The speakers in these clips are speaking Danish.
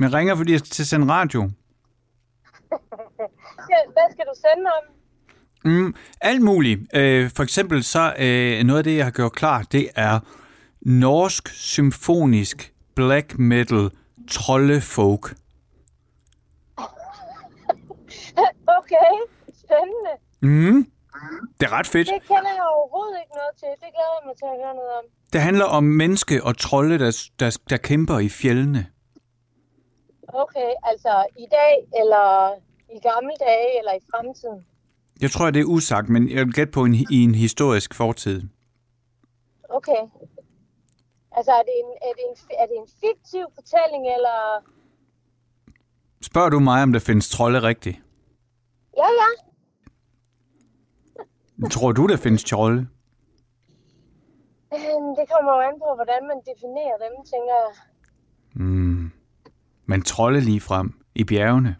Jeg ringer, fordi jeg skal til at sende radio. Ja, Hvad skal du sende om? Mm, alt muligt. Øh, for eksempel så øh, noget af det, jeg har gjort klar, det er norsk symfonisk black metal trollefolk. Okay, spændende. Mm. Det er ret fedt. Det kender jeg overhovedet ikke noget til. Det glæder jeg mig til at høre noget om. Det handler om menneske og trolde, der, der, der kæmper i fjellene. Okay, altså i dag, eller i gamle dage, eller i fremtiden. Jeg tror, det er usagt, men jeg vil gætte på en, i en historisk fortid. Okay. Altså, er det en, er det en, er det en fiktiv fortælling, eller... Spørger du mig, om der findes trolde rigtigt? Ja, ja. Tror du, der findes trolde? Øhm, Det kommer jo an på, hvordan man definerer dem, tænker jeg. Mm. Men trolde lige frem i bjergene.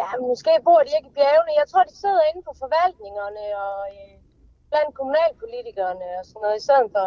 Ja, måske bor de ikke i bjergene. Jeg tror, de sidder inde på forvaltningerne og øh, blandt kommunalpolitikerne og sådan noget i stedet for.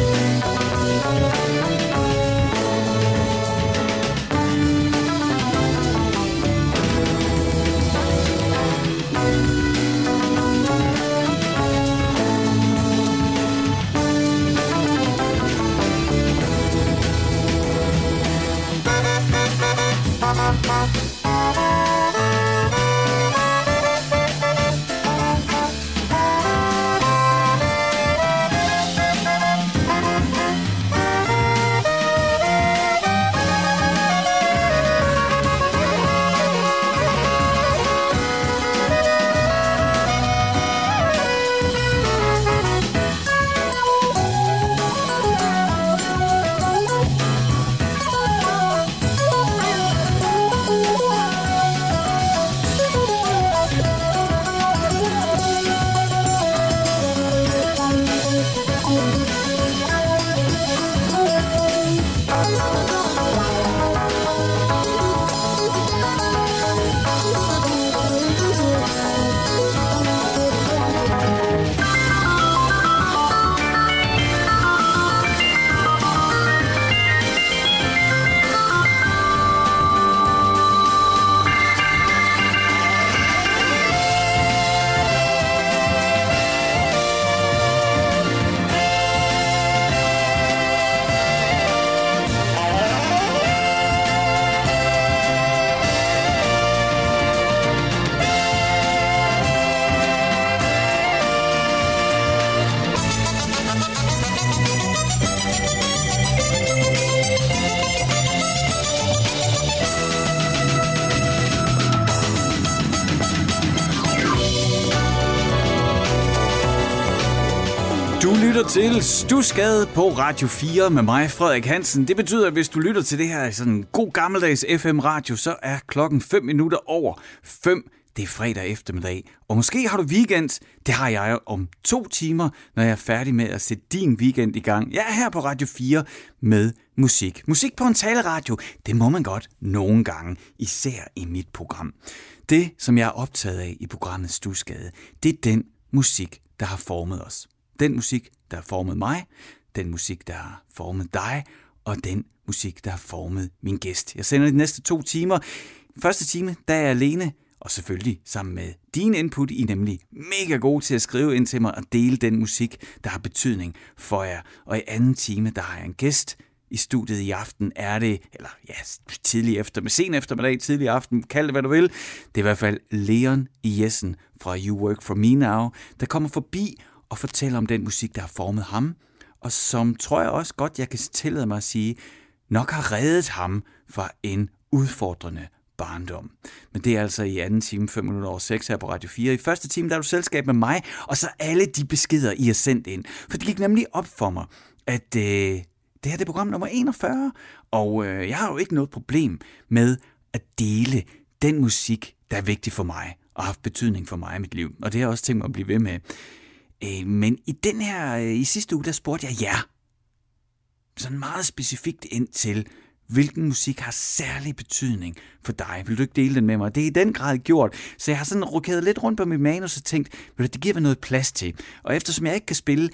Til Stusgade på Radio 4 med mig, Frederik Hansen. Det betyder, at hvis du lytter til det her i sådan en god gammeldags FM-radio, så er klokken 5 minutter over 5. Det er fredag eftermiddag, og måske har du weekend. Det har jeg om to timer, når jeg er færdig med at sætte din weekend i gang. Jeg er her på Radio 4 med musik. Musik på en taleradio, det må man godt nogle gange, især i mit program. Det, som jeg er optaget af i programmet Stusgade, det er den musik, der har formet os. Den musik, der har formet mig, den musik, der har formet dig, og den musik, der har formet min gæst. Jeg sender de næste to timer. Første time, der er jeg alene, og selvfølgelig sammen med din input. I er nemlig mega gode til at skrive ind til mig og dele den musik, der har betydning for jer. Og i anden time, der har jeg en gæst, i studiet i aften er det, eller ja, tidlig efter, med sen eftermiddag, tidlig aften, kald det hvad du vil. Det er i hvert fald Leon Jessen fra You Work For Me Now, der kommer forbi og fortæller om den musik, der har formet ham, og som tror jeg også godt, jeg kan tillade mig at sige, nok har reddet ham fra en udfordrende barndom. Men det er altså i anden time, 5 minutter over 6 her på Radio 4. I første time, der er du selskab med mig, og så alle de beskeder, I har sendt ind. For det gik nemlig op for mig, at øh, Det her det er program nummer 41, og øh, jeg har jo ikke noget problem med at dele den musik, der er vigtig for mig og har haft betydning for mig i mit liv. Og det har jeg også tænkt mig at blive ved med. Øh, men i den her, øh, i sidste uge, der spurgte jeg jer sådan meget specifikt ind til, hvilken musik har særlig betydning for dig. Vil du ikke dele den med mig? Det er i den grad gjort. Så jeg har sådan rokeret lidt rundt på mit manus og tænkt, det giver mig noget plads til. Og eftersom jeg ikke kan spille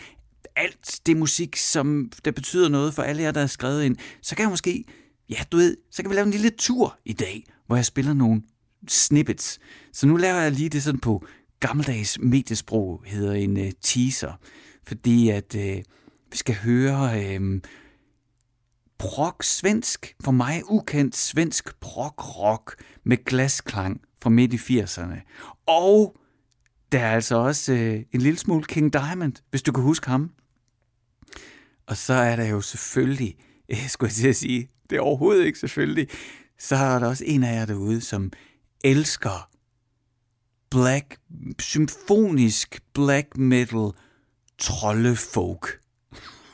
alt det musik, som der betyder noget for alle jer, der har skrevet ind, så kan jeg måske, ja du ved, så kan vi lave en lille tur i dag, hvor jeg spiller nogle snippets. Så nu laver jeg lige det sådan på gammeldags mediesprog, hedder en øh, teaser. Fordi at øh, vi skal høre øh, prog svensk, for mig ukendt svensk prog rock med glasklang fra midt i 80'erne. Og der er altså også øh, en lille smule King Diamond, hvis du kan huske ham. Og så er der jo selvfølgelig, øh, skulle jeg til at sige, det er overhovedet ikke selvfølgelig, så er der også en af jer derude, som elsker black, symfonisk black metal trollefolk.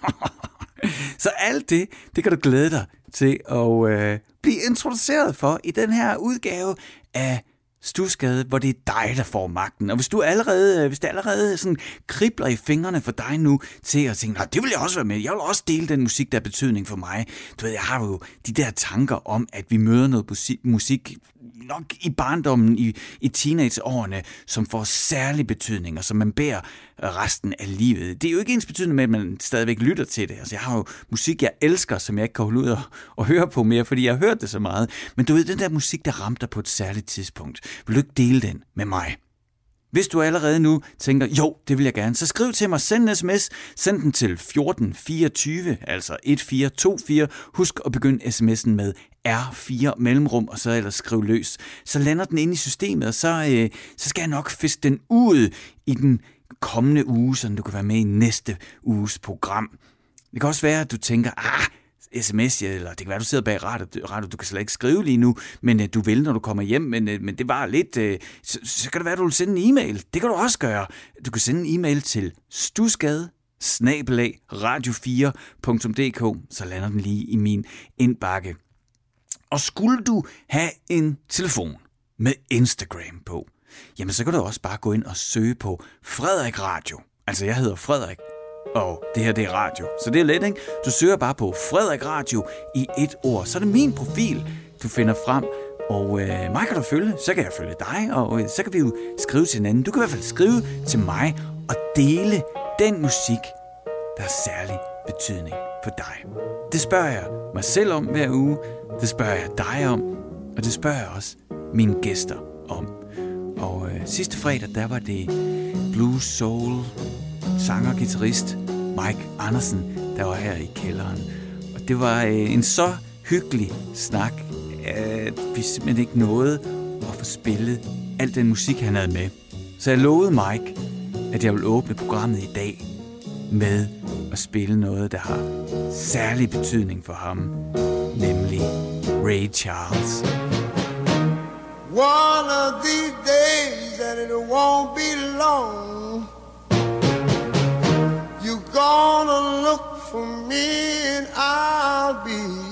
Så alt det, det kan du glæde dig til at øh, blive introduceret for i den her udgave af Stusgade, hvor det er dig, der får magten. Og hvis du allerede, øh, hvis det allerede sådan kribler i fingrene for dig nu til at tænke, det vil jeg også være med. Jeg vil også dele den musik, der har betydning for mig. Du ved, jeg har jo de der tanker om, at vi møder noget musik nok i barndommen, i, i teenageårene, som får særlig betydning, og som man bærer resten af livet. Det er jo ikke ens betydende med, at man stadigvæk lytter til det. Altså, jeg har jo musik, jeg elsker, som jeg ikke kan holde ud og, og høre på mere, fordi jeg har hørt det så meget. Men du ved, den der musik, der ramte dig på et særligt tidspunkt, vil du ikke dele den med mig? Hvis du allerede nu tænker, jo, det vil jeg gerne, så skriv til mig, send en sms, send den til 1424, altså 1424. Husk at begynde sms'en med R4 mellemrum, og så ellers skriv løs. Så lander den ind i systemet, og så, øh, så skal jeg nok fiske den ud i den kommende uge, så du kan være med i næste uges program. Det kan også være, at du tænker, ah, sms, eller det kan være, du sidder bag radio, radio du kan slet ikke skrive lige nu, men øh, du vil, når du kommer hjem, men, øh, men det var lidt, øh, så, så kan det være, du vil sende en e-mail. Det kan du også gøre. Du kan sende en e-mail til stusgade snabelag radio4.dk, så lander den lige i min indbakke. Og skulle du have en telefon med Instagram på, jamen så kan du også bare gå ind og søge på Frederik Radio. Altså jeg hedder Frederik og det her, det er radio. Så det er let, ikke? Du søger bare på Frederik Radio i et ord. Så er det min profil, du finder frem. Og øh, mig kan du følge, så kan jeg følge dig, og øh, så kan vi jo skrive til hinanden. Du kan i hvert fald skrive til mig og dele den musik, der har særlig betydning for dig. Det spørger jeg mig selv om hver uge, det spørger jeg dig om, og det spørger jeg også mine gæster om. Og øh, sidste fredag, der var det Blue Soul sanger og guitarist Mike Andersen, der var her i kælderen. Og det var øh, en så hyggelig snak, at vi simpelthen ikke nåede at få spillet al den musik, han havde med. Så jeg lovede Mike, at jeg ville åbne programmet i dag med at spille noget, der har særlig betydning for ham, nemlig Ray Charles. One of these days, and it won't be long gonna look for me and I'll be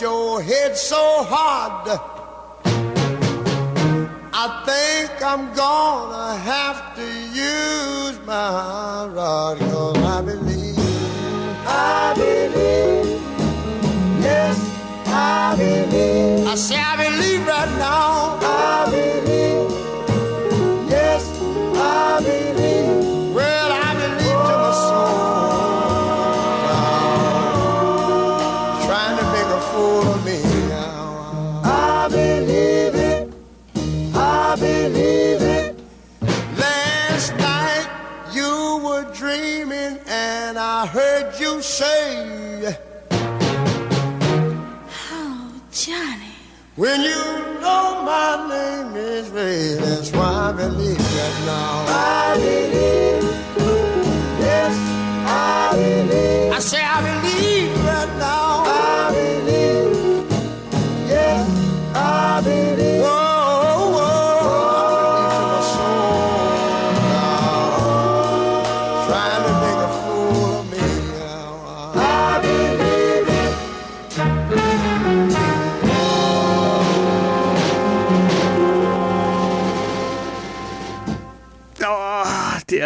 your head so hard. I think I'm gonna have to use my rod, cause I believe, I believe, yes, I believe. I say I believe right now, I believe, say? Oh, Johnny. When you know my name is Ray, that's why I believe that now. I believe. Yes, I believe. I say I believe.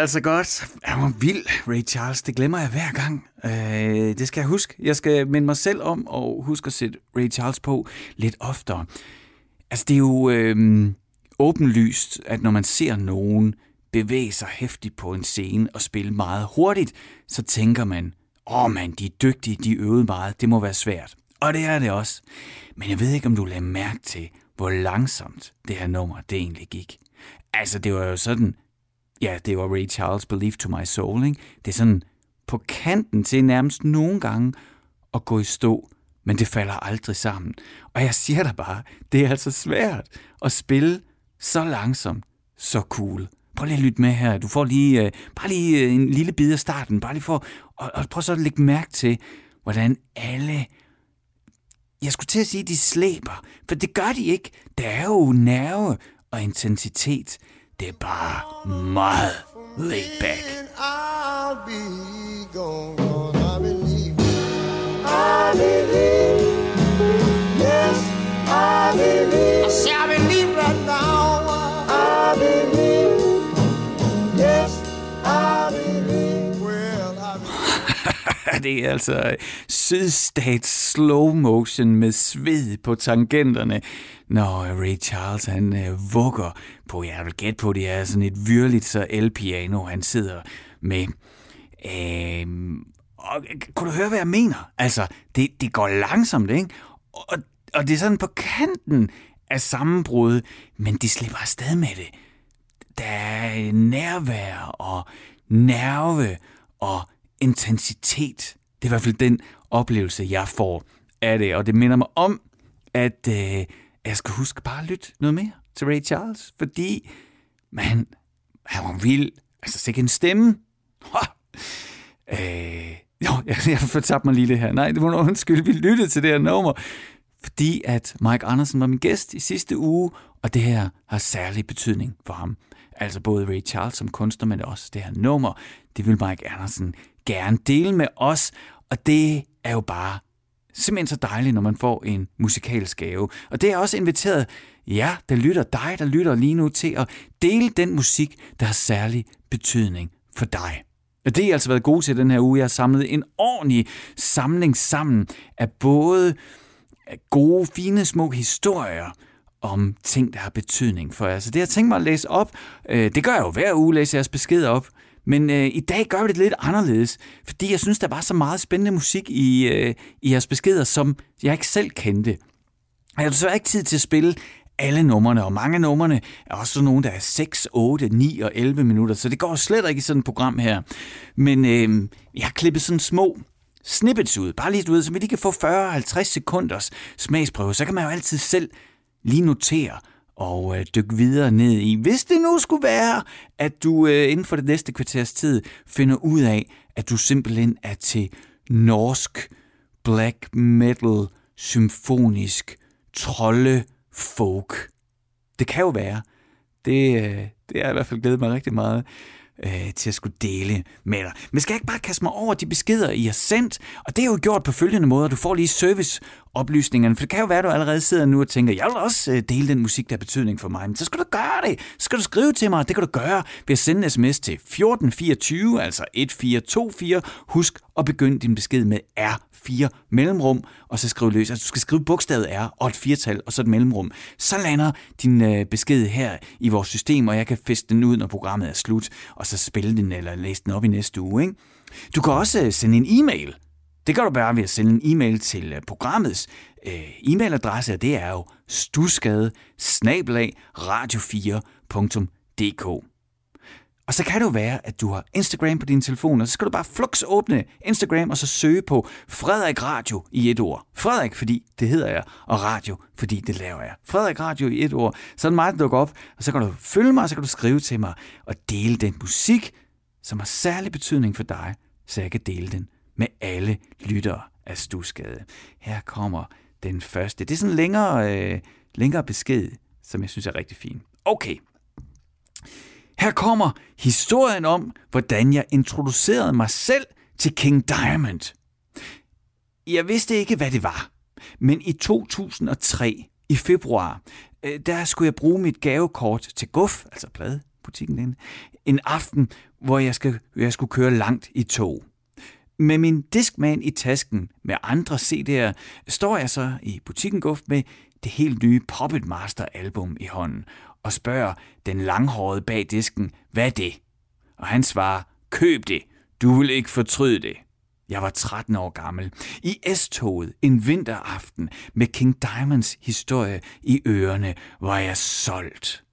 Altså godt. Han var vild, Ray Charles. Det glemmer jeg hver gang. Øh, det skal jeg huske. Jeg skal minde mig selv om og huske at sætte Ray Charles på lidt oftere. Altså, det er jo øh, åbenlyst, at når man ser nogen bevæge sig hæftigt på en scene og spille meget hurtigt, så tænker man, åh oh man, de er dygtige, de øvede meget, det må være svært. Og det er det også. Men jeg ved ikke, om du lagde mærke til, hvor langsomt det her nummer, det egentlig gik. Altså, det var jo sådan, ja, det var Ray Charles' Believe to My Soul, ikke? Det er sådan på kanten til nærmest nogle gange at gå i stå, men det falder aldrig sammen. Og jeg siger dig bare, det er altså svært at spille så langsomt, så cool. Prøv lige at lytte med her. Du får lige, øh, bare lige øh, en lille bid af starten, bare lige for, og, og prøv så at lægge mærke til, hvordan alle jeg skulle til at sige, at de slæber, for det gør de ikke. Der er jo nerve og intensitet. Det er bare meget laid back. I'll be gone, 'cause I believe. I believe. Yes, I believe. I say I believe right now. I believe. Yes, I believe. Well, I believe. det er altså sydstats slow motion med sved på tangenterne, når Ray Charles han øh, vugger på, jeg vil gætte på, det er sådan et vyrligt så el-piano, han sidder med. Øh, og, kunne du høre, hvad jeg mener? Altså, det, det går langsomt, ikke? Og, og det er sådan på kanten af sammenbrud, men de slipper afsted med det. Der er øh, nærvær og nerve og intensitet. Det er i hvert fald den oplevelse, jeg får af det. Og det minder mig om, at øh, jeg skal huske bare at lytte noget mere til Ray Charles. Fordi, man, han var vild. Altså, sikke en stemme. Ha! Øh, jo, jeg, jeg fortabte mig lige det her. Nej, det var undskyld, vi lyttede til det her nummer. Fordi at Mike Anderson var min gæst i sidste uge, og det her har særlig betydning for ham. Altså både Ray Charles som kunstner, men også det her nummer, det vil Mike Anderson gerne dele med os, og det er jo bare simpelthen så dejligt, når man får en musikalsk gave. Og det er også inviteret jer, der lytter, dig, der lytter lige nu, til at dele den musik, der har særlig betydning for dig. Og det har altså været gode til den her uge. Jeg har samlet en ordentlig samling sammen af både gode, fine, små historier om ting, der har betydning for jer. Så det jeg tænkt mig at læse op. Øh, Det gør jeg jo hver uge, læser jeres beskeder op. Men øh, i dag gør vi det lidt anderledes, fordi jeg synes, der var så meget spændende musik i, øh, i jeres beskeder, som jeg ikke selv kendte. Jeg har desværre ikke tid til at spille alle numrene, og mange af numrene er også sådan nogle, der er 6, 8, 9 og 11 minutter, så det går slet ikke i sådan et program her. Men øh, jeg har klippet sådan små snippets ud, bare lige ud, så vi lige kan få 40-50 sekunders smagsprøve, så kan man jo altid selv lige notere og øh, dykke videre ned i. Hvis det nu skulle være, at du øh, inden for det næste kvarters tid finder ud af, at du simpelthen er til norsk black metal symfonisk trolde folk. Det kan jo være. Det, øh, det har jeg i hvert fald glædet mig rigtig meget øh, til at skulle dele med dig. Men skal jeg ikke bare kaste mig over de beskeder, I har sendt? Og det er jo gjort på følgende måder. Du får lige service oplysningerne. for det kan jo være, at du allerede sidder nu og tænker, jeg vil også øh, dele den musik, der har betydning for mig. Men så skal du gøre det. Så skal du skrive til mig. Det kan du gøre ved at sende en sms til 1424, altså 1424. Husk at begynde din besked med R4 mellemrum, og så skriv løs. Altså, du skal skrive bogstavet R og et firtal, og så et mellemrum. Så lander din øh, besked her i vores system, og jeg kan feste den ud, når programmet er slut, og så spille den eller læse den op i næste uge. Ikke? Du kan også øh, sende en e-mail. Det gør du bare ved at sende en e-mail til øh, programmets øh, e-mailadresse, og det er jo stusgade radio4.dk. Og så kan det jo være, at du har Instagram på din telefon, og så skal du bare flux åbne Instagram, og så søge på Frederik Radio i et ord. Frederik, fordi det hedder jeg, og radio, fordi det laver jeg. Frederik Radio i et ord. Så er det mig, der dukker op, og så kan du følge mig, og så kan du skrive til mig, og dele den musik, som har særlig betydning for dig, så jeg kan dele den med alle lyttere af Stusgade. Her kommer den første. Det er sådan en længere, øh, længere besked, som jeg synes er rigtig fin. Okay. Her kommer historien om, hvordan jeg introducerede mig selv til King Diamond. Jeg vidste ikke, hvad det var, men i 2003, i februar, øh, der skulle jeg bruge mit gavekort til Guf, altså pladebutikken den, en aften, hvor jeg, skal, jeg skulle køre langt i tog. Med min diskman i tasken med andre CD'er, står jeg så i butikken Guf med det helt nye Puppet Master album i hånden, og spørger den langhårede bag disken, hvad er det? Og han svarer, køb det, du vil ikke fortryde det. Jeg var 13 år gammel. I S-toget en vinteraften med King Diamonds historie i ørerne var jeg solgt.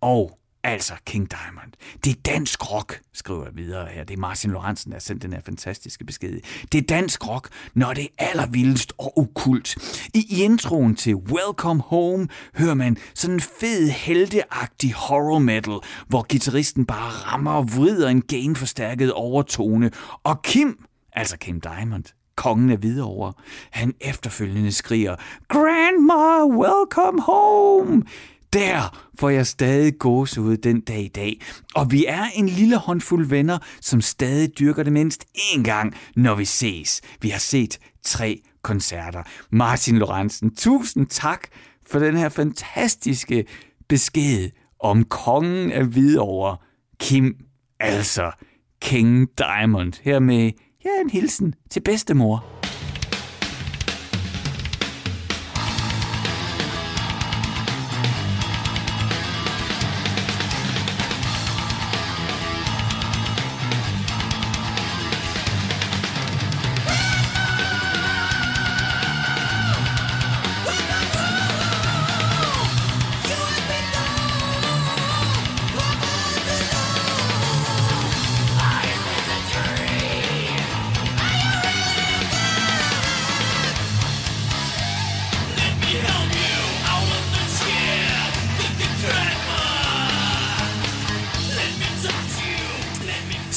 Og Altså King Diamond. Det er dansk rock, skriver jeg videre her. Det er Martin Lorentzen, der har sendt den her fantastiske besked. Det er dansk rock, når det er allervildest og okult. I introen til Welcome Home hører man sådan en fed, helteagtig horror metal, hvor gitarristen bare rammer og vrider en gain-forstærket overtone. Og Kim, altså Kim Diamond, kongen af Hvidovre, han efterfølgende skriger, Grandma, welcome home! Der får jeg stadig gåsehud den dag i dag. Og vi er en lille håndfuld venner, som stadig dyrker det mindst én gang, når vi ses. Vi har set tre koncerter. Martin Lorentzen, tusind tak for den her fantastiske besked om kongen af Hvidovre, Kim, altså King Diamond. Her med ja, en hilsen til bedstemor.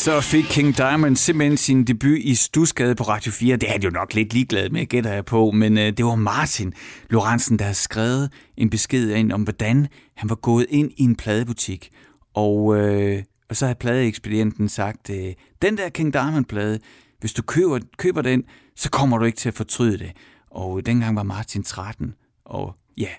Så fik King Diamond simpelthen sin debut i Stusgade på Radio 4. Det er han jo nok lidt ligeglad med, gætter jeg på, men øh, det var Martin Lorentzen, der havde skrevet en besked ind om, hvordan han var gået ind i en pladebutik. Og, øh, og så havde pladeekspedienten sagt, øh, den der King Diamond-plade, hvis du køber, køber den, så kommer du ikke til at fortryde det. Og øh, dengang var Martin 13, og ja,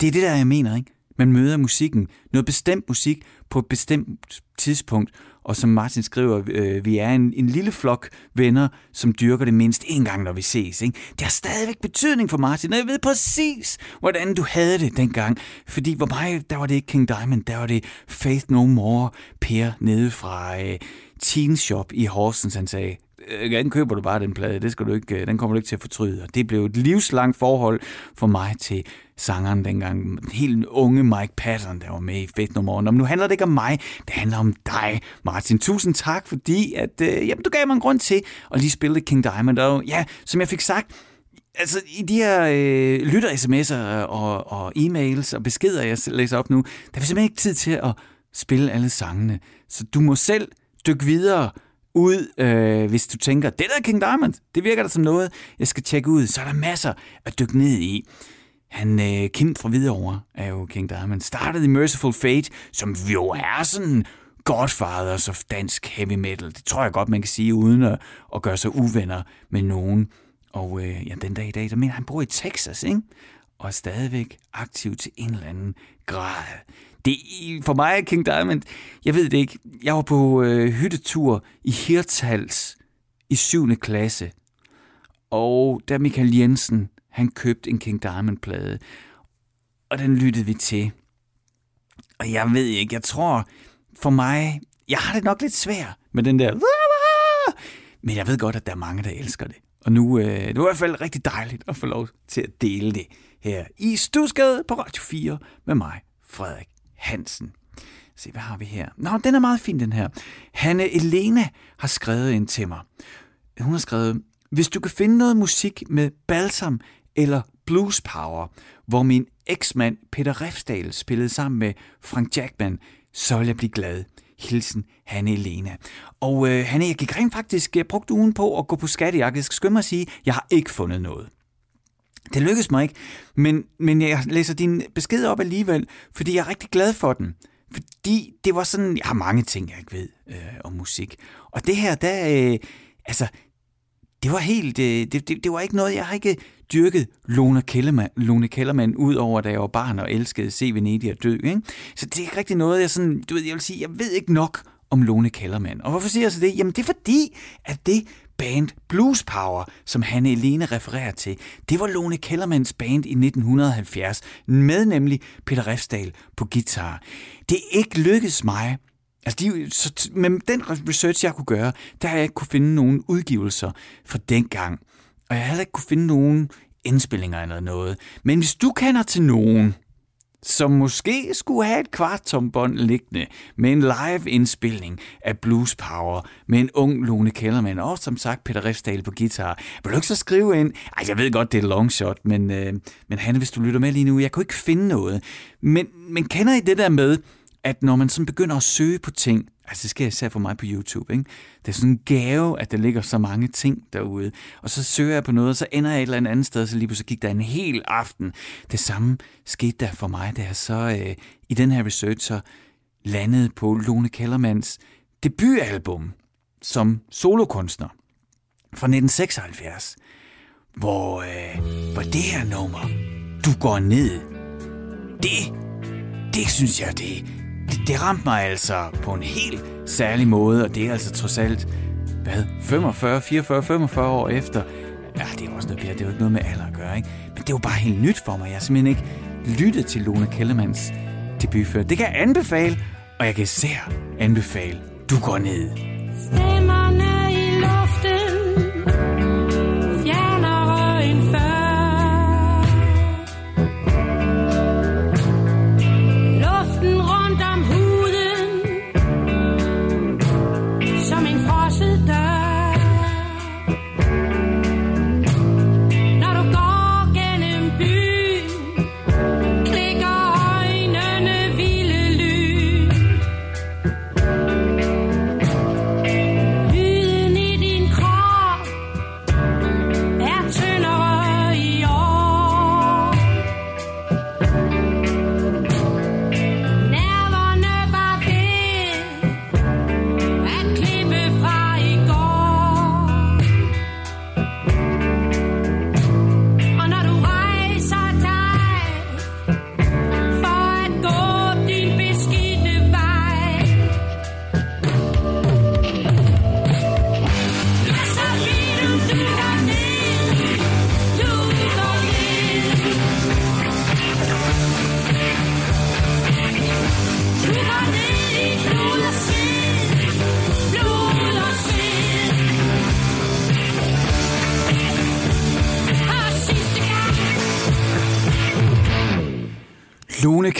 det er det der, jeg mener, ikke? Man møder musikken, noget bestemt musik på et bestemt tidspunkt, og som Martin skriver, øh, vi er en, en lille flok venner, som dyrker det mindst en gang, når vi ses. Ikke? Det har stadigvæk betydning for Martin, og jeg ved præcis, hvordan du havde det dengang. Fordi for mig, der var det ikke King Diamond, der var det Faith No More, Per nede fra øh, Teen Shop i Horsens, han sagde, igen køber du bare den plade, det skal du ikke, øh, den kommer du ikke til at fortryde. Og det blev et livslangt forhold for mig til sangeren dengang, helt unge Mike Patton, der var med i Fedt No Men nu handler det ikke om mig, det handler om dig, Martin. Tusind tak, fordi at, øh, jamen, du gav mig en grund til at lige spille King Diamond. Og ja, som jeg fik sagt, Altså, i de her øh, lytter-sms'er og, og e-mails og beskeder, jeg læser op nu, der er simpelthen ikke tid til at spille alle sangene. Så du må selv dykke videre ud, øh, hvis du tænker, det der King Diamond, det virker da som noget, jeg skal tjekke ud. Så er der masser at dykke ned i. Han, øh, Kim fra Hvidovre, er jo King Diamond, startede i Merciful Fate, som jo er sådan Godfathers of dansk heavy metal. Det tror jeg godt, man kan sige, uden at, at gøre sig uvenner med nogen. Og øh, ja, den dag i dag, der mener han bor i Texas, ikke? Og er stadigvæk aktiv til en eller anden grad. Det, for mig er King Diamond, jeg ved det ikke, jeg var på øh, hyttetur i Hirtals i 7. klasse. Og der Michael Jensen, han købte en King Diamond-plade, og den lyttede vi til. Og jeg ved ikke, jeg tror for mig, jeg har det nok lidt svært med den der, men jeg ved godt, at der er mange, der elsker det. Og nu øh, det var i hvert fald rigtig dejligt at få lov til at dele det her i Stusgade på Radio 4 med mig, Frederik Hansen. Se, hvad har vi her? Nå, den er meget fin, den her. Hanne Elena har skrevet ind til mig. Hun har skrevet, hvis du kan finde noget musik med balsam eller blues power, hvor min eksmand Peter Refsdal spillede sammen med Frank Jackman, så vil jeg blive glad. Hilsen, Hanne Elena. Og øh, Hanne, jeg gik rent faktisk, jeg brugte ugen på at gå på skattejagt. Jeg skal skynde mig at sige, jeg har ikke fundet noget. Det lykkedes mig ikke, men, men jeg læser din besked op alligevel, fordi jeg er rigtig glad for den. Fordi det var sådan, jeg har mange ting, jeg ikke ved øh, om musik. Og det her, der, øh, altså, det var helt, øh, det, det, det var ikke noget, jeg har ikke dyrket Lone Kellermann, Lone Kellermann ud over, da jeg var barn og elskede Se Venedig og dø. Ikke? Så det er ikke rigtig noget, jeg sådan, du ved, jeg vil sige, jeg ved ikke nok om Lone Kellermann. Og hvorfor siger jeg så det? Jamen det er fordi, at det band Blues Power, som Hanne Elene refererer til, det var Lone Kellermans band i 1970, med nemlig Peter Refsdal på guitar. Det er ikke lykkedes mig Altså, de, så, med den research, jeg kunne gøre, der har jeg ikke kunne finde nogen udgivelser fra dengang. Og jeg har heller ikke kunne finde nogen indspillinger eller noget. Men hvis du kender til nogen, som måske skulle have et kvarttombånd liggende med en live-indspilning af Blues Power med en ung Lone Kellermann, og som sagt Peter Refsdal på guitar. Vil du ikke så skrive ind? Ej, jeg ved godt, det er long shot, men, øh, men Hanne, hvis du lytter med lige nu, jeg kunne ikke finde noget. Men, men kender I det der med, at når man sådan begynder at søge på ting, altså det sker især for mig på YouTube, ikke? det er sådan en gave, at der ligger så mange ting derude, og så søger jeg på noget, og så ender jeg et eller andet sted, så lige pludselig gik der en hel aften. Det samme skete der for mig, da jeg så øh, i den her research så landede på Lone Kellermans debutalbum som solokunstner fra 1976, hvor, øh, hvor det her nummer, Du går ned, det, det synes jeg, det, det, det ramte mig altså på en helt særlig måde, og det er altså trods alt, hvad, 45, 44, 45 år efter. Ja, det er også noget, det er jo ikke noget med alder at gøre, ikke? Men det var bare helt nyt for mig. Jeg har simpelthen ikke lyttet til Lone Kellermans debut før. Det kan jeg anbefale, og jeg kan især anbefale, du går ned. Stay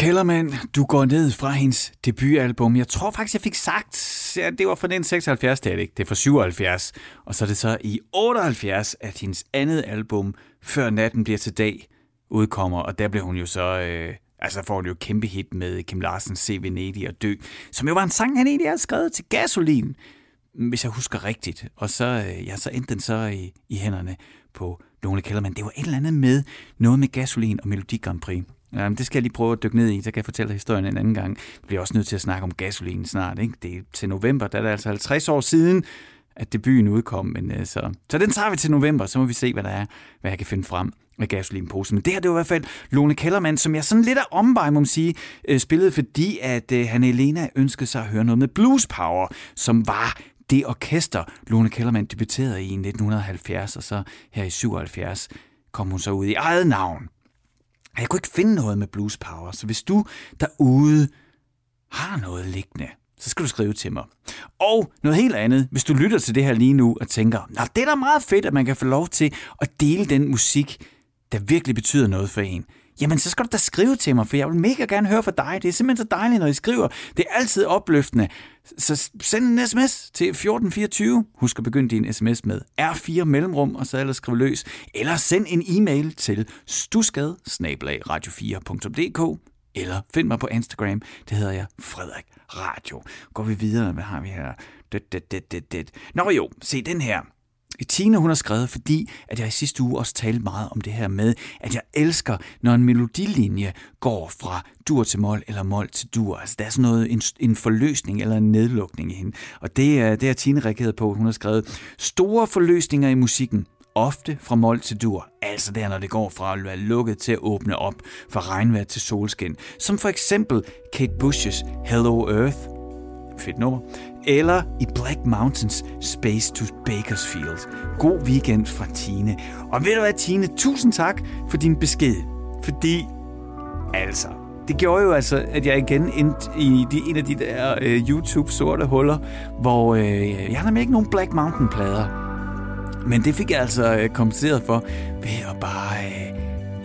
Kellerman, du går ned fra hendes debutalbum. Jeg tror faktisk, jeg fik sagt, at det var fra den 76, det er det ikke. Det er fra 77. Og så er det så i 78, at hendes andet album, Før natten bliver til dag, udkommer. Og der blev hun jo så... Øh, altså får hun jo kæmpe hit med Kim Larsen, Se Venedig og Dø, som jo var en sang, han egentlig havde skrevet til Gasolin, hvis jeg husker rigtigt. Og så, øh, ja, så endte den så i, i hænderne på Lone Kellerman. Det var et eller andet med noget med Gasolin og Melodi Grand Prix. Ja, men det skal jeg lige prøve at dykke ned i, så kan jeg fortælle historien en anden gang. Vi bliver også nødt til at snakke om gasolin snart. Ikke? Det er til november, der er det altså 50 år siden, at debuten udkom. Men, øh, så, så den tager vi til november, så må vi se, hvad der er, hvad jeg kan finde frem med gasolinposen. Men det her, det var i hvert fald Lone Kellermann, som jeg sådan lidt af omvej, må man sige, øh, spillede, fordi at øh, han Elena ønskede sig at høre noget med Blues Power, som var det orkester, Lone Kellermann debuterede i 1970, og så her i 77 kom hun så ud i eget navn jeg kunne ikke finde noget med Blues Power, så hvis du derude har noget liggende, så skal du skrive til mig. Og noget helt andet, hvis du lytter til det her lige nu og tænker, Nå, det er da meget fedt, at man kan få lov til at dele den musik, der virkelig betyder noget for en jamen så skal du da skrive til mig, for jeg vil mega gerne høre fra dig. Det er simpelthen så dejligt, når I skriver. Det er altid opløftende. Så send en sms til 1424. Husk at begynde din sms med R4 mellemrum, og så ellers skriv løs. Eller send en e-mail til stusgade radio 4dk eller find mig på Instagram. Det hedder jeg Frederik Radio. Går vi videre. Hvad har vi her? Det, det, det, det, det. Nå jo, se den her. Tina hun har skrevet, fordi at jeg i sidste uge også talte meget om det her med, at jeg elsker, når en melodilinje går fra dur til mol eller mol til dur. Altså der er sådan noget, en, en forløsning eller en nedlukning i hende. Og det, er, det har Tina reageret på. Hun har skrevet, store forløsninger i musikken, ofte fra mol til dur, altså der, når det går fra at være lukket til at åbne op, fra regnvejr til solskin, som for eksempel Kate Bush's Hello Earth, fedt nummer, eller i Black Mountains Space to Bakersfield. God weekend fra Tine. Og ved du hvad, Tine, tusind tak for din besked, fordi altså, det gjorde jo altså, at jeg igen endte i de, en af de der øh, YouTube-sorte huller, hvor øh, jeg har nemlig ikke nogen Black Mountain-plader. Men det fik jeg altså øh, kompenseret for ved at bare øh,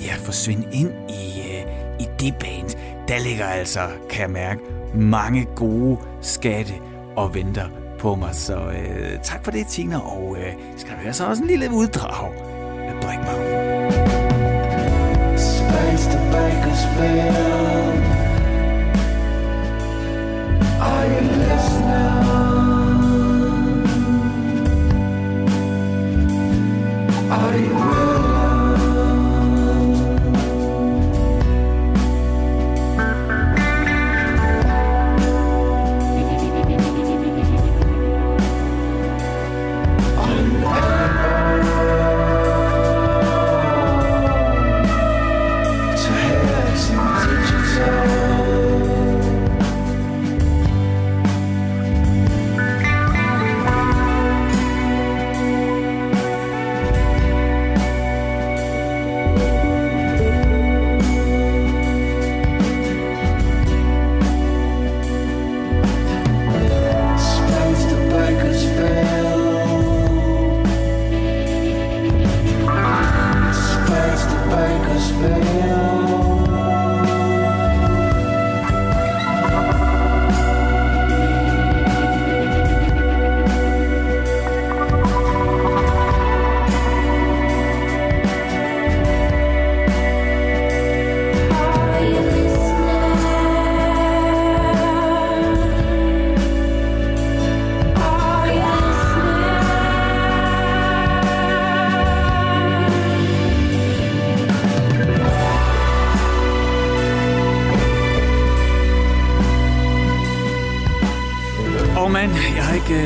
ja, forsvinde ind i, øh, i det band. Der ligger altså, kan jeg mærke, mange gode skatte og venter på mig. Så øh, tak for det, Tina, og øh, skal der være så også en lille uddrag af Black Mountain. Space to Bakersfield Are you listening? Are you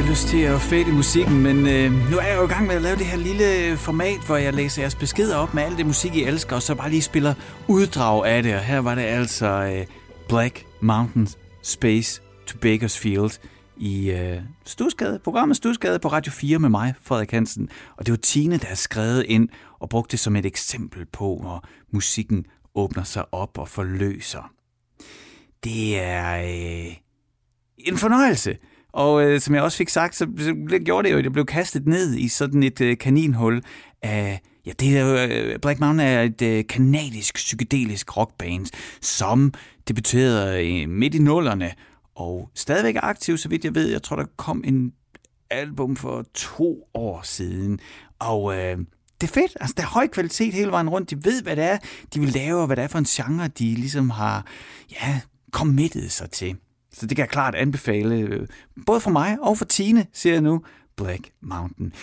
lyst til at fade i musikken, men øh, nu er jeg jo i gang med at lave det her lille øh, format, hvor jeg læser jeres beskeder op med alt det musik, I elsker, og så bare lige spiller uddrag af det. Og her var det altså øh, Black Mountain Space to Bakersfield i øh, Stusgade, programmet Stusgade på Radio 4 med mig, Frederik Hansen. Og det var Tine, der har skrevet ind og brugt det som et eksempel på, hvor musikken åbner sig op og forløser. Det er øh, en fornøjelse og øh, som jeg også fik sagt, så, så gjorde det jo, at jeg blev kastet ned i sådan et øh, kaninhul af... Ja, det er øh, Black Mountain er et øh, kanadisk psykedelisk rockband, som debuterede øh, midt i nullerne, og stadigvæk er aktiv, så vidt jeg ved. Jeg tror, der kom en album for to år siden, og øh, det er fedt. Altså, der er høj kvalitet hele vejen rundt. De ved, hvad det er, de vil lave, og hvad det er for en genre, de ligesom har ja, committet sig til. Så det kan jeg klart anbefale, øh, både for mig og for Tine, ser jeg nu, Black Mountain.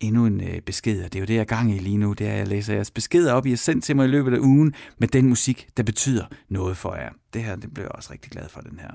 Endnu en øh, besked, og det er jo det, jeg er gang i lige nu, det er, at jeg læser jeres beskeder op, I har sendt til mig i løbet af ugen, med den musik, der betyder noget for jer. Det her, det bliver jeg også rigtig glad for, den her.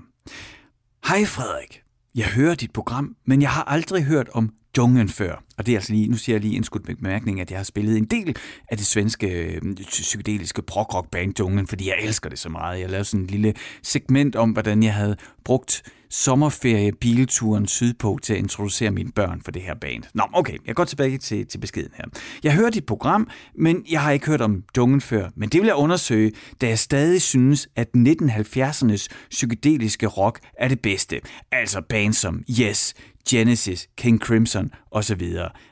Hej Frederik, jeg hører dit program, men jeg har aldrig hørt om junglen før. Og det er altså lige, nu siger jeg lige en skudt bemærkning, at jeg har spillet en del af det svenske øh, psykedeliske prog band Junglen, fordi jeg elsker det så meget. Jeg lavede sådan en lille segment om, hvordan jeg havde brugt sommerferie bilturen sydpå til at introducere mine børn for det her band. Nå, okay, jeg går tilbage til, til beskeden her. Jeg hørte dit program, men jeg har ikke hørt om Dungen før. Men det vil jeg undersøge, da jeg stadig synes, at 1970'ernes psykedeliske rock er det bedste. Altså bands som Yes, Genesis, King Crimson osv.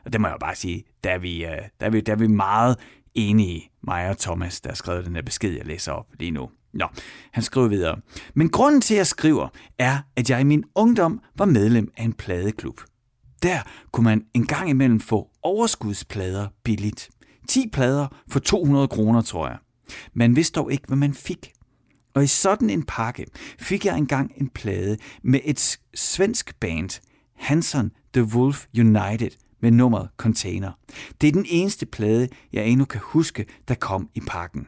Og det må jeg bare sige, der er vi, øh, der er vi, der er vi meget enige, mig og Thomas, der har skrevet den her besked, jeg læser op lige nu. Nå, han skriver videre. Men grunden til, at jeg skriver, er, at jeg i min ungdom var medlem af en pladeklub. Der kunne man en gang imellem få overskudsplader billigt. 10 plader for 200 kroner, tror jeg. Man vidste dog ikke, hvad man fik. Og i sådan en pakke fik jeg engang en plade med et svensk band, Hanson The Wolf United, med nummeret Container. Det er den eneste plade, jeg endnu kan huske, der kom i pakken.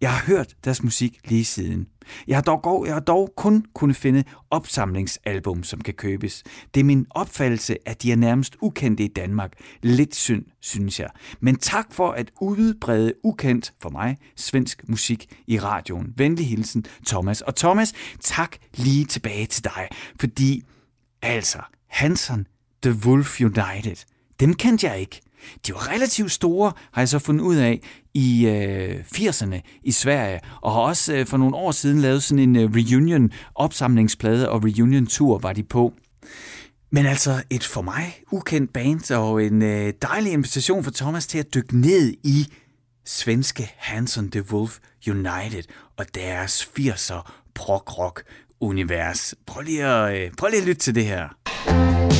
Jeg har hørt deres musik lige siden. Jeg har dog, jeg har dog kun kunne finde opsamlingsalbum, som kan købes. Det er min opfattelse, at de er nærmest ukendte i Danmark. Lidt synd, synes jeg. Men tak for at udbrede ukendt for mig svensk musik i radioen. Venlig hilsen, Thomas. Og Thomas, tak lige tilbage til dig, fordi altså, Hansen, The Wolf United, dem kendte jeg ikke. De var relativt store, har jeg så fundet ud af, i øh, 80'erne i Sverige, og har også øh, for nogle år siden lavet sådan en øh, reunion, opsamlingsplade og reunion tour var de på. Men altså et for mig ukendt band og en øh, dejlig invitation for Thomas til at dykke ned i svenske Hanson The Wolf United og deres 80'er prog-rock univers. Prøv lige, at, øh, prøv lige at lytte til det her.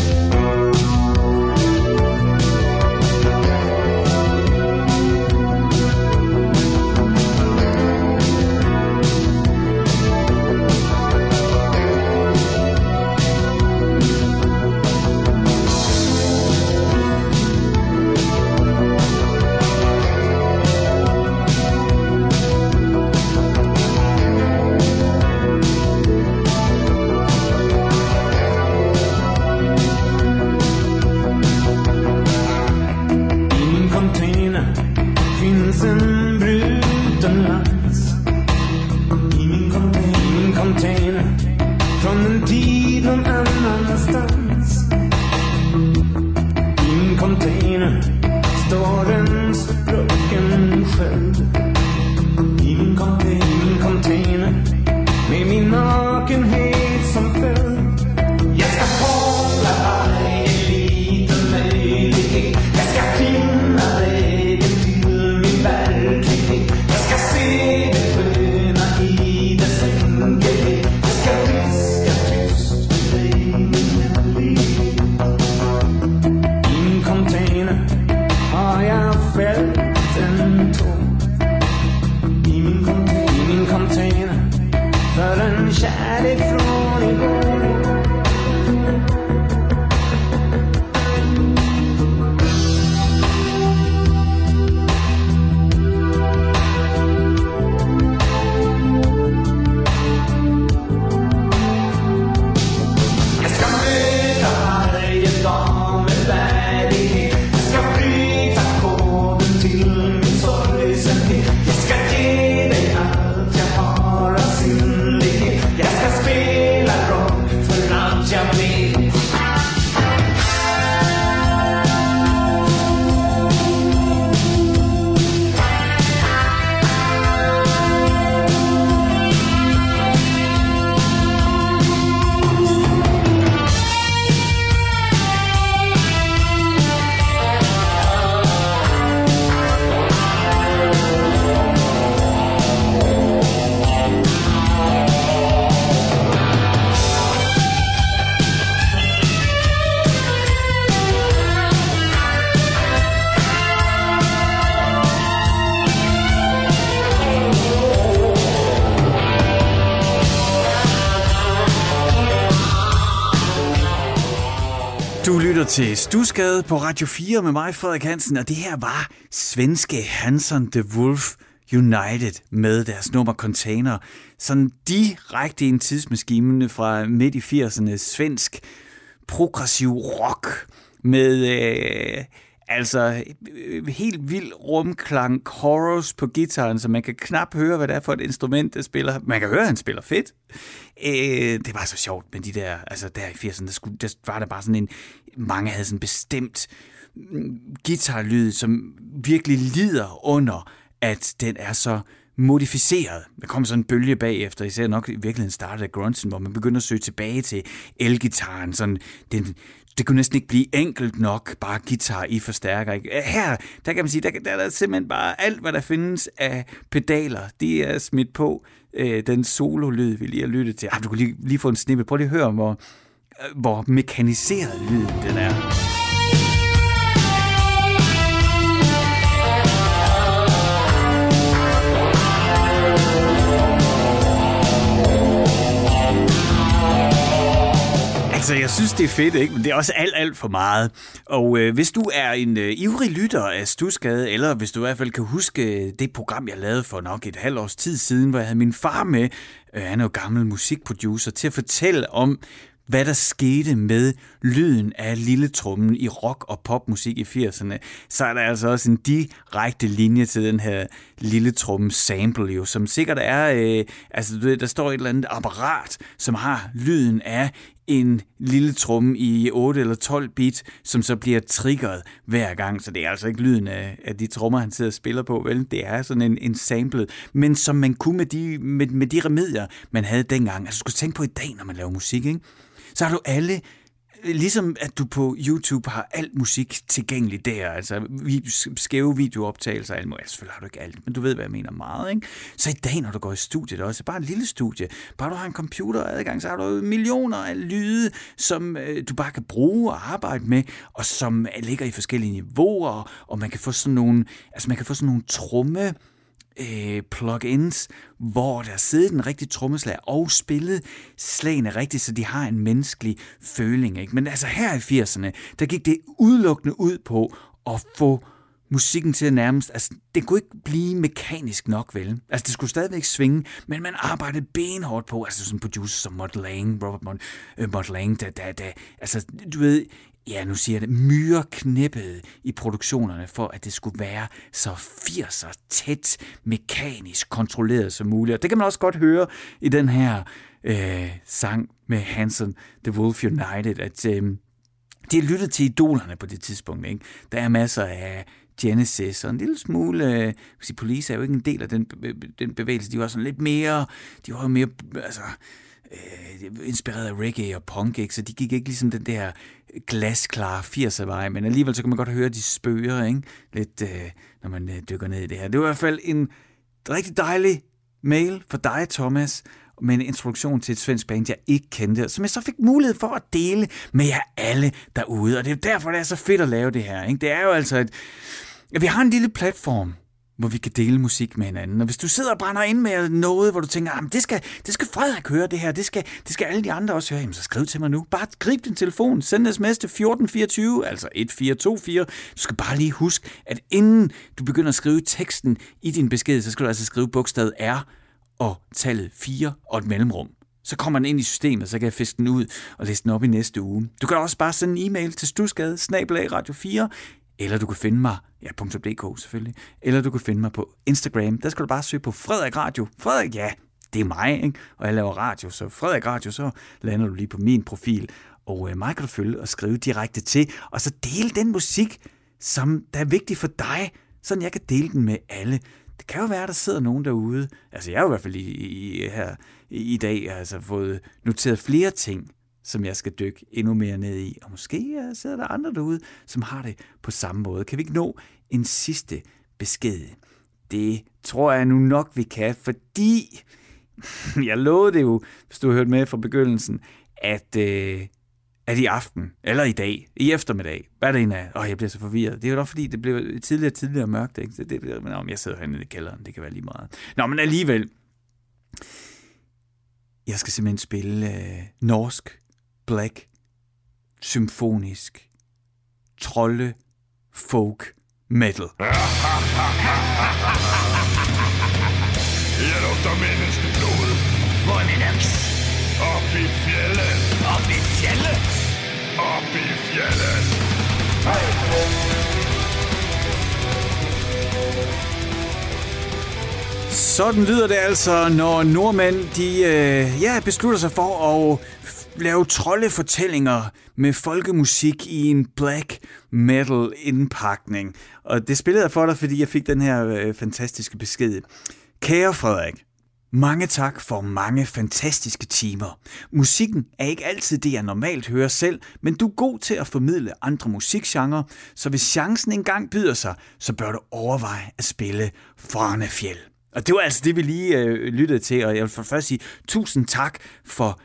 Stusgade på Radio 4 med mig, Frederik Hansen, og det her var svenske Hanson The Wolf United med deres nummer Container. Sådan direkte i en tidsmaskine fra midt i 80'erne. Svensk progressiv rock med øh, altså øh, øh, helt vild rumklang chorus på gitaren, så man kan knap høre, hvad det er for et instrument, der spiller. Man kan høre, at han spiller fedt. Øh, det var så sjovt, men de der, altså der i 80'erne, der, skulle, der var der bare sådan en, mange havde sådan bestemt mm, guitarlyd, som virkelig lider under, at den er så modificeret. Der kom sådan en bølge bagefter, især nok i virkeligheden startede af grunchen, hvor man begynder at søge tilbage til elgitaren, sådan den det kunne næsten ikke blive enkelt nok, bare guitar i forstærker. Ikke? Øh, her, der kan man sige, der, der er der simpelthen bare alt, hvad der findes af pedaler, det er smidt på. Øh, den sololyd, vi lige har lyttet til. Ah, du kan lige, lige få en snippet. Prøv lige at høre, hvor, øh, hvor mekaniseret lyden den er. Altså, jeg synes, det er fedt, ikke? men det er også alt, alt for meget. Og øh, hvis du er en øh, ivrig lytter af Stusgade, eller hvis du i hvert fald kan huske øh, det program, jeg lavede for nok et halvt års tid siden, hvor jeg havde min far med, øh, han er jo gammel musikproducer, til at fortælle om, hvad der skete med lyden af lille trummen i rock- og popmusik i 80'erne, så er der altså også en direkte linje til den her lille tromme sample, jo, som sikkert er, øh, altså du ved, der står et eller andet apparat, som har lyden af en lille tromme i 8 eller 12 bit, som så bliver triggeret hver gang. Så det er altså ikke lyden af, af de trommer, han sidder og spiller på, vel? Det er sådan en, en sample, men som man kunne med de, med, med de remedier, man havde dengang. Altså, du skal tænke på i dag, når man laver musik, ikke? Så har du alle ligesom at du på YouTube har alt musik tilgængelig der, altså skæve videooptagelser og alt muligt. Selvfølgelig har du ikke alt, men du ved, hvad jeg mener meget, ikke? Så i dag, når du går i studiet også, bare et lille studie, bare du har en computer adgang, så har du millioner af lyde, som øh, du bare kan bruge og arbejde med, og som ligger i forskellige niveauer, og man kan få sådan nogle, altså man kan få sådan nogle tromme, øh, plugins, hvor der sidder den rigtige trommeslag og spillet slagene rigtigt, så de har en menneskelig føling. Ikke? Men altså her i 80'erne, der gik det udelukkende ud på at få musikken til at nærmest, altså det kunne ikke blive mekanisk nok, vel? Altså det skulle stadigvæk svinge, men man arbejdede benhårdt på, altså sådan producer som Mott Lang, Robert Mott, øh, Mott Lang, der, der, der, altså du ved, ja, nu siger jeg det, myreknæppet i produktionerne, for at det skulle være så 80'er tæt, mekanisk kontrolleret som muligt. Og det kan man også godt høre i den her øh, sang med Hansen, The Wolf United, at øh, de har lyttet til idolerne på det tidspunkt. Ikke? Der er masser af Genesis, og en lille smule, øh, sige, Police er jo ikke en del af den, øh, den bevægelse, de var sådan lidt mere, de var jo mere, altså, øh, Øh, inspireret af reggae og punk, ikke? så de gik ikke ligesom den der glasklare 80'er vej, men alligevel så kan man godt høre, at de spøger ikke? lidt, øh, når man øh, dykker ned i det her. Det var i hvert fald en rigtig dejlig mail for dig, Thomas, med en introduktion til et svensk band, jeg ikke kendte, som jeg så fik mulighed for at dele med jer alle derude. Og det er derfor, det er så fedt at lave det her. Ikke? Det er jo altså et... Vi har en lille platform, hvor vi kan dele musik med hinanden. Og hvis du sidder og brænder ind med noget, hvor du tænker, ah, at det skal, det skal Frederik høre det her, det skal, det skal alle de andre også høre, jamen så skriv til mig nu. Bare grib din telefon, send en sms til 1424, altså 1424. Du skal bare lige huske, at inden du begynder at skrive teksten i din besked, så skal du altså skrive bogstavet R og tallet 4 og et mellemrum. Så kommer den ind i systemet, så kan jeg fiske den ud og læse den op i næste uge. Du kan også bare sende en e-mail til stusgade radio 4 eller du kan finde mig, ja, .dk selvfølgelig, eller du kan finde mig på Instagram. Der skal du bare søge på Frederik Radio. Frederik, ja, det er mig, ikke? og jeg laver radio, så Frederik Radio, så lander du lige på min profil, og øh, mig kan du følge og skrive direkte til, og så dele den musik, som der er vigtig for dig, så jeg kan dele den med alle. Det kan jo være, at der sidder nogen derude, altså jeg har i hvert fald i, i, her i dag altså fået noteret flere ting, som jeg skal dykke endnu mere ned i. Og måske øh, sidder der andre derude, som har det på samme måde. Kan vi ikke nå en sidste besked? Det tror jeg nu nok, vi kan, fordi jeg lovede det jo, hvis du har hørt med fra begyndelsen, at, øh, at i aften, eller i dag, i eftermiddag, hvad er det en af? Åh, jeg bliver så forvirret. Det er jo nok, fordi det blev tidligere tidligere mørkt, ikke? Så det, men om jeg sidder herinde i kælderen, det kan være lige meget. Nå, men alligevel, jeg skal simpelthen spille øh, norsk black, symfonisk, trolde, folk, metal. Jeg lugter menneskeblod. Hvor er min aks? Op i fjellet. Op i fjellet? Op i fjellet. Sådan lyder det altså, når nordmænd de, øh, ja, beslutter sig for at lave troldefortællinger med folkemusik i en black metal indpakning. Og det spillede jeg for dig, fordi jeg fik den her øh, fantastiske besked. Kære Frederik, Mange tak for mange fantastiske timer. Musikken er ikke altid det, jeg normalt hører selv, men du er god til at formidle andre musikgenre, så hvis chancen engang byder sig, så bør du overveje at spille Farnefjell. Og det var altså det, vi lige øh, lyttede til, og jeg vil for først sige tusind tak for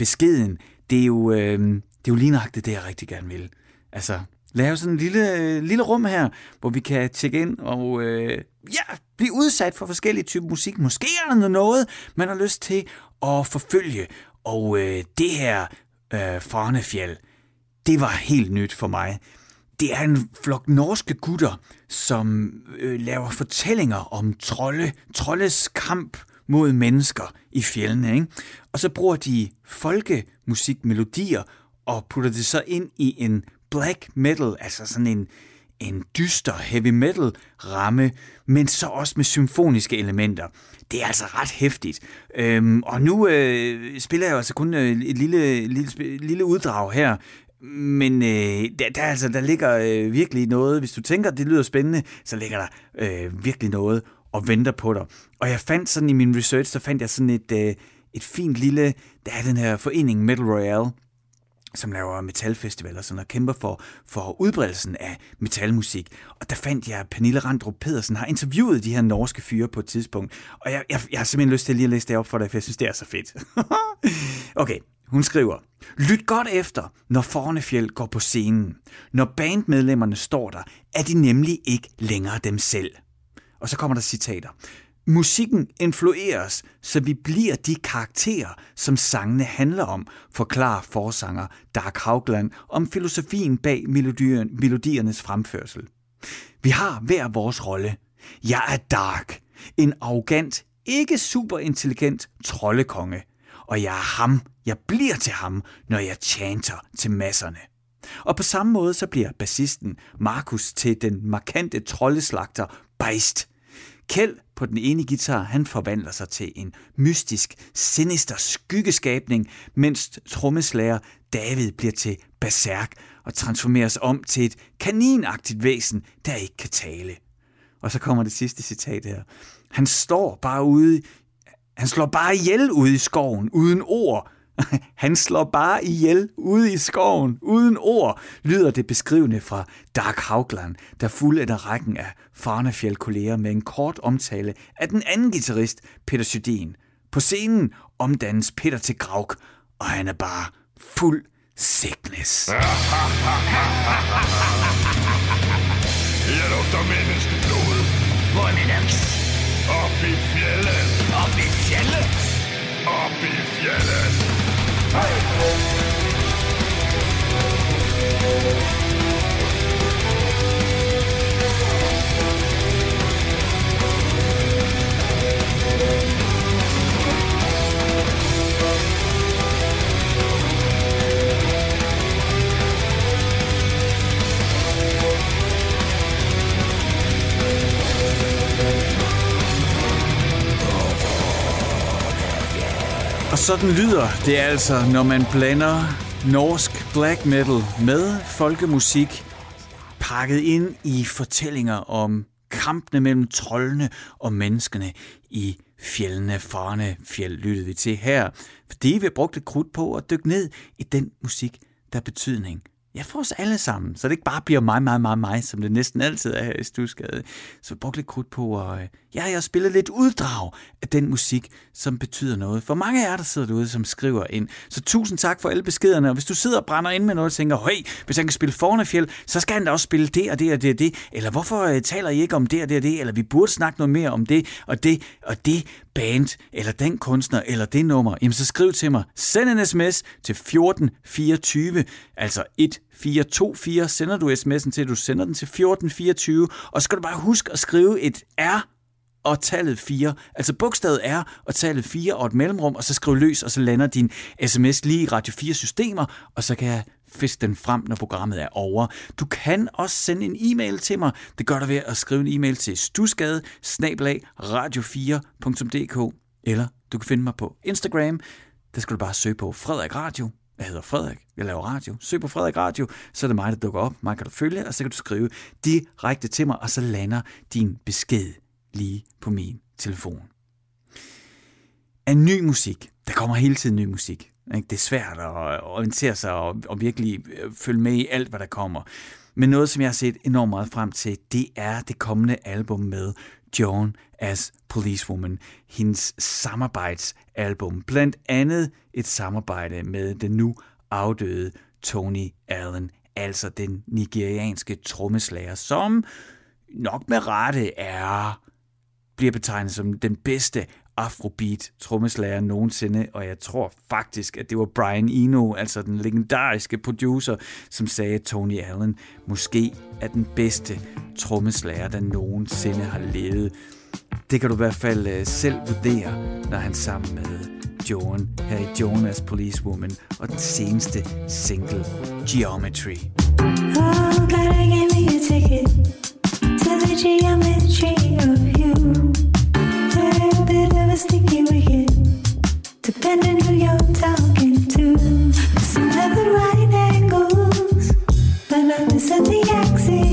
beskeden. Det er jo, øh, det er jo lige nøjagtigt det, jeg rigtig gerne vil. Altså, lave sådan en lille, øh, lille rum her, hvor vi kan tjekke ind og øh, ja, blive udsat for forskellige typer musik. Måske er der noget, man har lyst til at forfølge. Og øh, det her øh, Farnefjell, det var helt nyt for mig. Det er en flok norske gutter, som øh, laver fortællinger om trolde, troldes kamp mod mennesker i fjellene. Ikke? Og så bruger de folkemusikmelodier og putter det så ind i en black metal, altså sådan en, en dyster heavy metal ramme, men så også med symfoniske elementer. Det er altså ret hæftigt. Øhm, og nu øh, spiller jeg jo altså kun øh, et lille, lille, lille uddrag her, men øh, der, der, altså, der ligger øh, virkelig noget, hvis du tænker, at det lyder spændende, så ligger der øh, virkelig noget og venter på dig. Og jeg fandt sådan i min research, så fandt jeg sådan et, øh, et fint lille, der er den her forening Metal Royale, som laver metalfestivaler sådan, og kæmper for, for udbredelsen af metalmusik. Og der fandt jeg, at Pernille Randrup Pedersen har interviewet de her norske fyre på et tidspunkt. Og jeg, jeg, jeg har simpelthen lyst til lige at læse det op for dig, for jeg synes, det er så fedt. okay, hun skriver, Lyt godt efter, når Fornefjeld går på scenen. Når bandmedlemmerne står der, er de nemlig ikke længere dem selv. Og så kommer der citater. Musikken influerer os, så vi bliver de karakterer, som sangene handler om, forklarer forsanger Dark Haugland om filosofien bag melodiernes fremførsel. Vi har hver vores rolle. Jeg er Dark, en arrogant, ikke super intelligent troldekonge. Og jeg er ham, jeg bliver til ham, når jeg chanter til masserne. Og på samme måde så bliver bassisten Markus til den markante troldeslagter Beist. Kjeld på den ene guitar, han forvandler sig til en mystisk, sinister skyggeskabning, mens trommeslager David bliver til berserk og transformeres om til et kaninagtigt væsen, der ikke kan tale. Og så kommer det sidste citat her. Han står bare ude, han slår bare ihjel ude i skoven, uden ord, Han slår bare ihjel ude i skoven, uden ord, lyder det beskrivende fra Dark Haugland, der fuldender rækken af Farnefjeld-kolleger med en kort omtale af den anden guitarist, Peter Sydin. På scenen omdannes Peter til Grauk, og han er bare fuld sickness. Jeg lugter menneskeblod. Hvor er min aks? Op i fjellet. Op i fjellet. Op i fjellet. Hey! Sådan lyder det altså, når man blander norsk black metal med folkemusik, pakket ind i fortællinger om kampene mellem trollene og menneskene i fjellene. Farne fjeld lyttede vi til her, fordi vi har brugt et krudt på at dykke ned i den musik, der har betydning Ja, for os alle sammen, så det ikke bare bliver mig, mig, mig, mig, som det næsten altid er her i Stusgade. Så vi brugte lidt krudt på, og øh, ja, jeg har spillet lidt uddrag af den musik, som betyder noget. For mange af jer, der sidder derude, som skriver ind. Så tusind tak for alle beskederne. Og hvis du sidder og brænder ind med noget og tænker, hey, hvis han kan spille Fornefjeld, så skal han da også spille det og det og det og det. Eller hvorfor øh, taler I ikke om det og det og det? Eller vi burde snakke noget mere om det og det og det band, eller den kunstner, eller det nummer, jamen så skriv til mig. Send en sms til 1424, altså 1424, sender du sms'en til, du sender den til 1424, og så skal du bare huske at skrive et R og tallet 4. Altså bogstavet R og tallet 4 og et mellemrum, og så skriv løs, og så lander din sms lige i Radio 4 systemer, og så kan jeg fisk den frem, når programmet er over. Du kan også sende en e-mail til mig. Det gør du ved at skrive en e-mail til stusgade radio4.dk eller du kan finde mig på Instagram. Der skal du bare søge på Frederik Radio. Jeg hedder Frederik, jeg laver radio. Søg på Frederik Radio, så er det mig, der dukker op. Mig kan du følge, og så kan du skrive direkte til mig, og så lander din besked lige på min telefon. af ny musik. Der kommer hele tiden ny musik. Ikke? Det er svært at orientere sig og, og virkelig øh, følge med i alt, hvad der kommer. Men noget, som jeg har set enormt meget frem til, det er det kommende album med Joan as Policewoman, hendes samarbejdsalbum. Blandt andet et samarbejde med den nu afdøde Tony Allen, altså den nigerianske trommeslager, som nok med rette er bliver betegnet som den bedste afrobeat trommeslager nogensinde, og jeg tror faktisk, at det var Brian Eno, altså den legendariske producer, som sagde, at Tony Allen måske er den bedste trommeslager, der nogensinde har levet. Det kan du i hvert fald øh, selv vurdere, når han sammen med Joan her i Jonas Policewoman og den seneste single, Geometry. Oh, gotta give me a ticket to the geometry of you. Of a sticky wicket, depending who you're talking to. Some have the right angles, but others at the axiom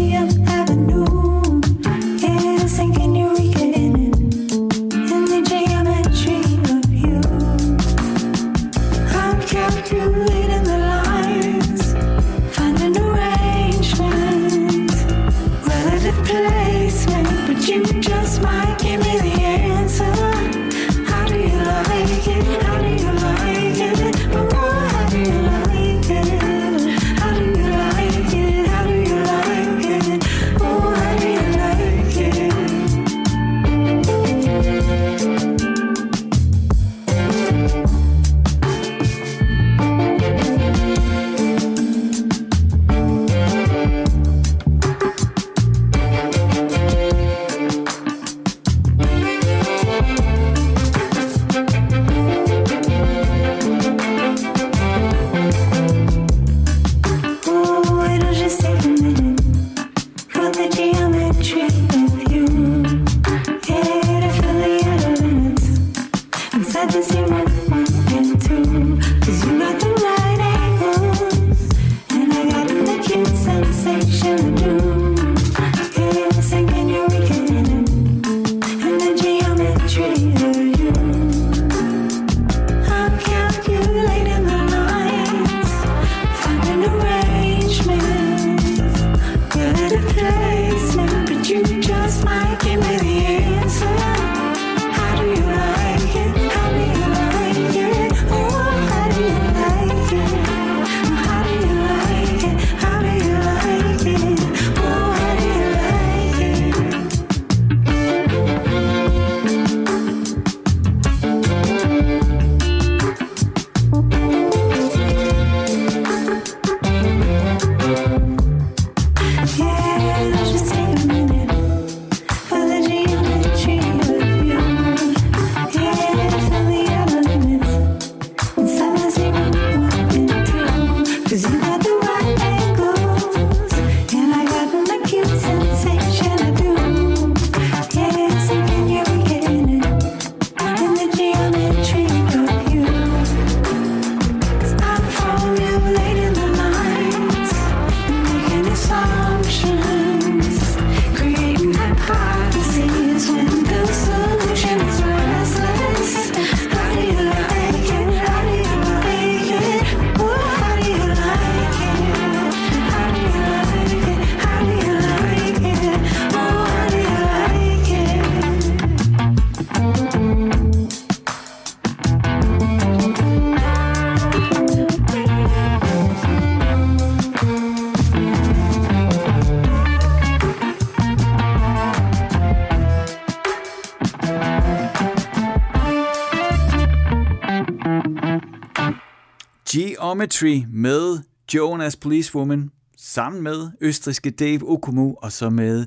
Geometry med Jonas Policewoman, sammen med østriske Dave Okumu, og så med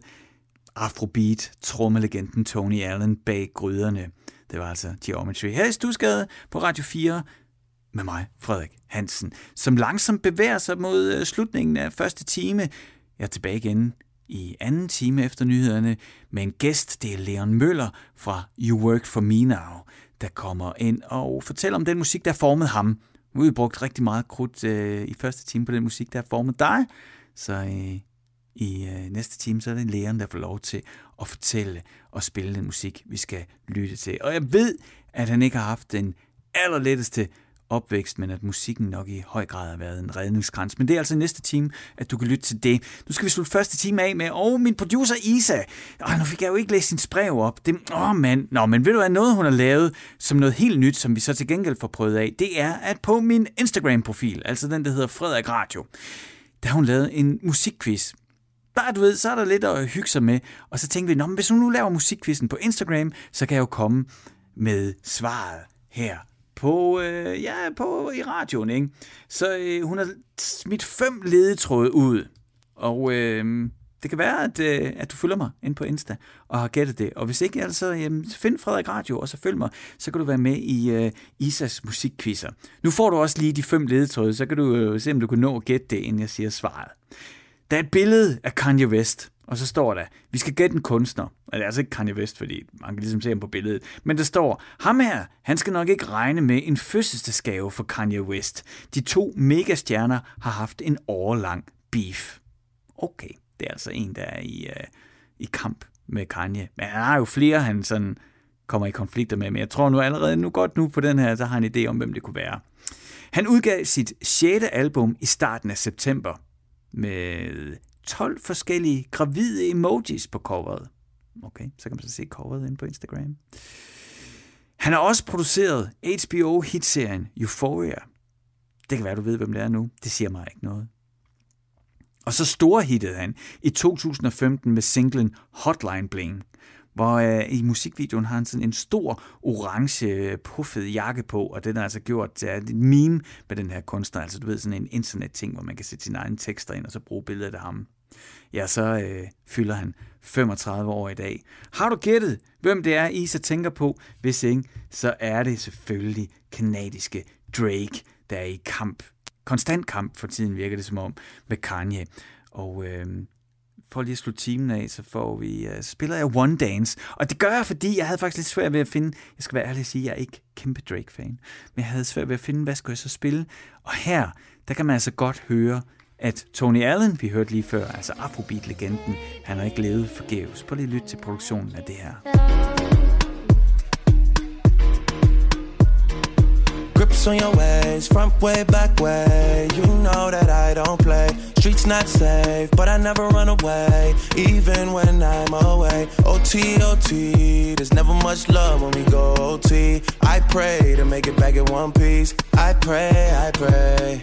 Afrobeat, trommelegenden Tony Allen bag gryderne. Det var altså Geometry. Her i Stusgade på Radio 4 med mig, Frederik Hansen, som langsomt bevæger sig mod øh, slutningen af første time. Jeg er tilbage igen i anden time efter nyhederne med en gæst. Det er Leon Møller fra You Work For Me Now, der kommer ind og fortæller om den musik, der formede ham nu har vi brugt rigtig meget krudt øh, i første time på den musik, der har formet dig. Så øh, I øh, næste time, så er det læreren, der får lov til at fortælle og spille den musik, vi skal lytte til. Og jeg ved, at han ikke har haft den allerletteste opvækst, men at musikken nok i høj grad har været en redningskrans. Men det er altså næste time, at du kan lytte til det. Nu skal vi slutte første time af med, og min producer Isa. Åh, nu fik jeg jo ikke læst sin brev op. Det, åh, mand. Nå, men ved du hvad, noget hun har lavet som noget helt nyt, som vi så til gengæld får prøvet af, det er, at på min Instagram-profil, altså den, der hedder Frederik Radio, der har hun lavet en musikquiz. Bare du ved, så er der lidt at hygge sig med. Og så tænkte vi, Nå, men hvis hun nu laver musikquizzen på Instagram, så kan jeg jo komme med svaret her på, øh, ja, på øh, i radioen, ikke? Så øh, hun har smidt fem ledetråde ud, og øh, det kan være, at, øh, at du følger mig ind på Insta og har gættet det. Og hvis ikke, altså, jamen, find Frederik Radio, og så følg mig, så kan du være med i øh, Isas musikquizzer. Nu får du også lige de fem ledetråde, så kan du øh, se, om du kan nå at gætte det, inden jeg siger svaret. Der er et billede af Kanye West, og så står der, vi skal gætte en kunstner. Og det er altså ikke Kanye West, fordi man kan ligesom se ham på billedet. Men der står, ham her, han skal nok ikke regne med en fødselsdagsgave for Kanye West. De to megastjerner har haft en årlang beef. Okay, det er altså en, der er i, uh, i kamp med Kanye. Men han har jo flere, han sådan kommer i konflikter med, men jeg tror nu allerede nu godt nu på den her, så har han en idé om, hvem det kunne være. Han udgav sit sjette album i starten af september med 12 forskellige gravide emojis på coveret. Okay, så kan man så se coveret ind på Instagram. Han har også produceret HBO-hitserien Euphoria. Det kan være, du ved, hvem det er nu. Det siger mig ikke noget. Og så storhittede han i 2015 med singlen Hotline Bling, hvor øh, i musikvideoen har han sådan en stor orange øh, puffet jakke på, og den er altså gjort til et meme med den her kunstner, altså du ved sådan en internetting, hvor man kan sætte sine egne tekster ind og så bruge billedet af ham. Ja, så øh, fylder han 35 år i dag. Har du gættet, hvem det er, I så tænker på? Hvis ikke, så er det selvfølgelig kanadiske Drake, der er i kamp. Konstant kamp for tiden virker det som om med Kanye. Og øh, for lige at slutte timen af, så får vi, uh, spiller jeg One Dance. Og det gør jeg, fordi jeg havde faktisk lidt svært ved at finde, jeg skal være ærlig at sige, jeg er ikke kæmpe Drake-fan, men jeg havde svært ved at finde, hvad skulle jeg så spille? Og her, der kan man altså godt høre, at Tony Allen, vi hørte lige før, altså Afrobeat-legenden, han har ikke levet forgæves. Prøv lige at lytte til produktionen af det her. Grips on your ways, front way, back way. You know that I don't play. Streets not safe, but I never run away, even when I'm away. OT, OT, there's never much love when we go OT. I pray to make it back in one piece. I pray, I pray.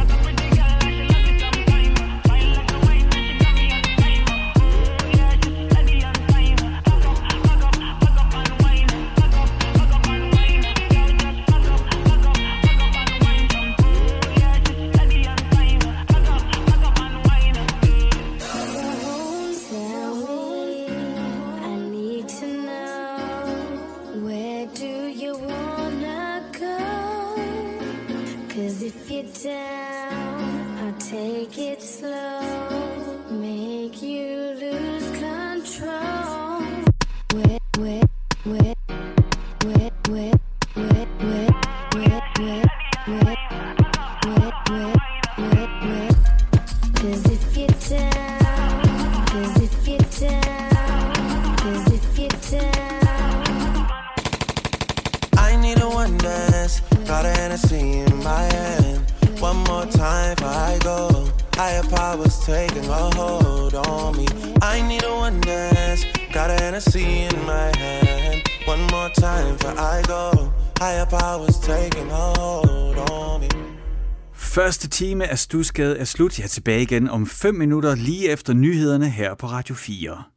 Taking a hold on me. I need a one dance. Got a Hennessy in my hand. One more time for I go. Higher powers taking a hold on me. Første time af Stusgade er slut. Jeg er tilbage igen om 5 minutter lige efter nyhederne her på Radio 4.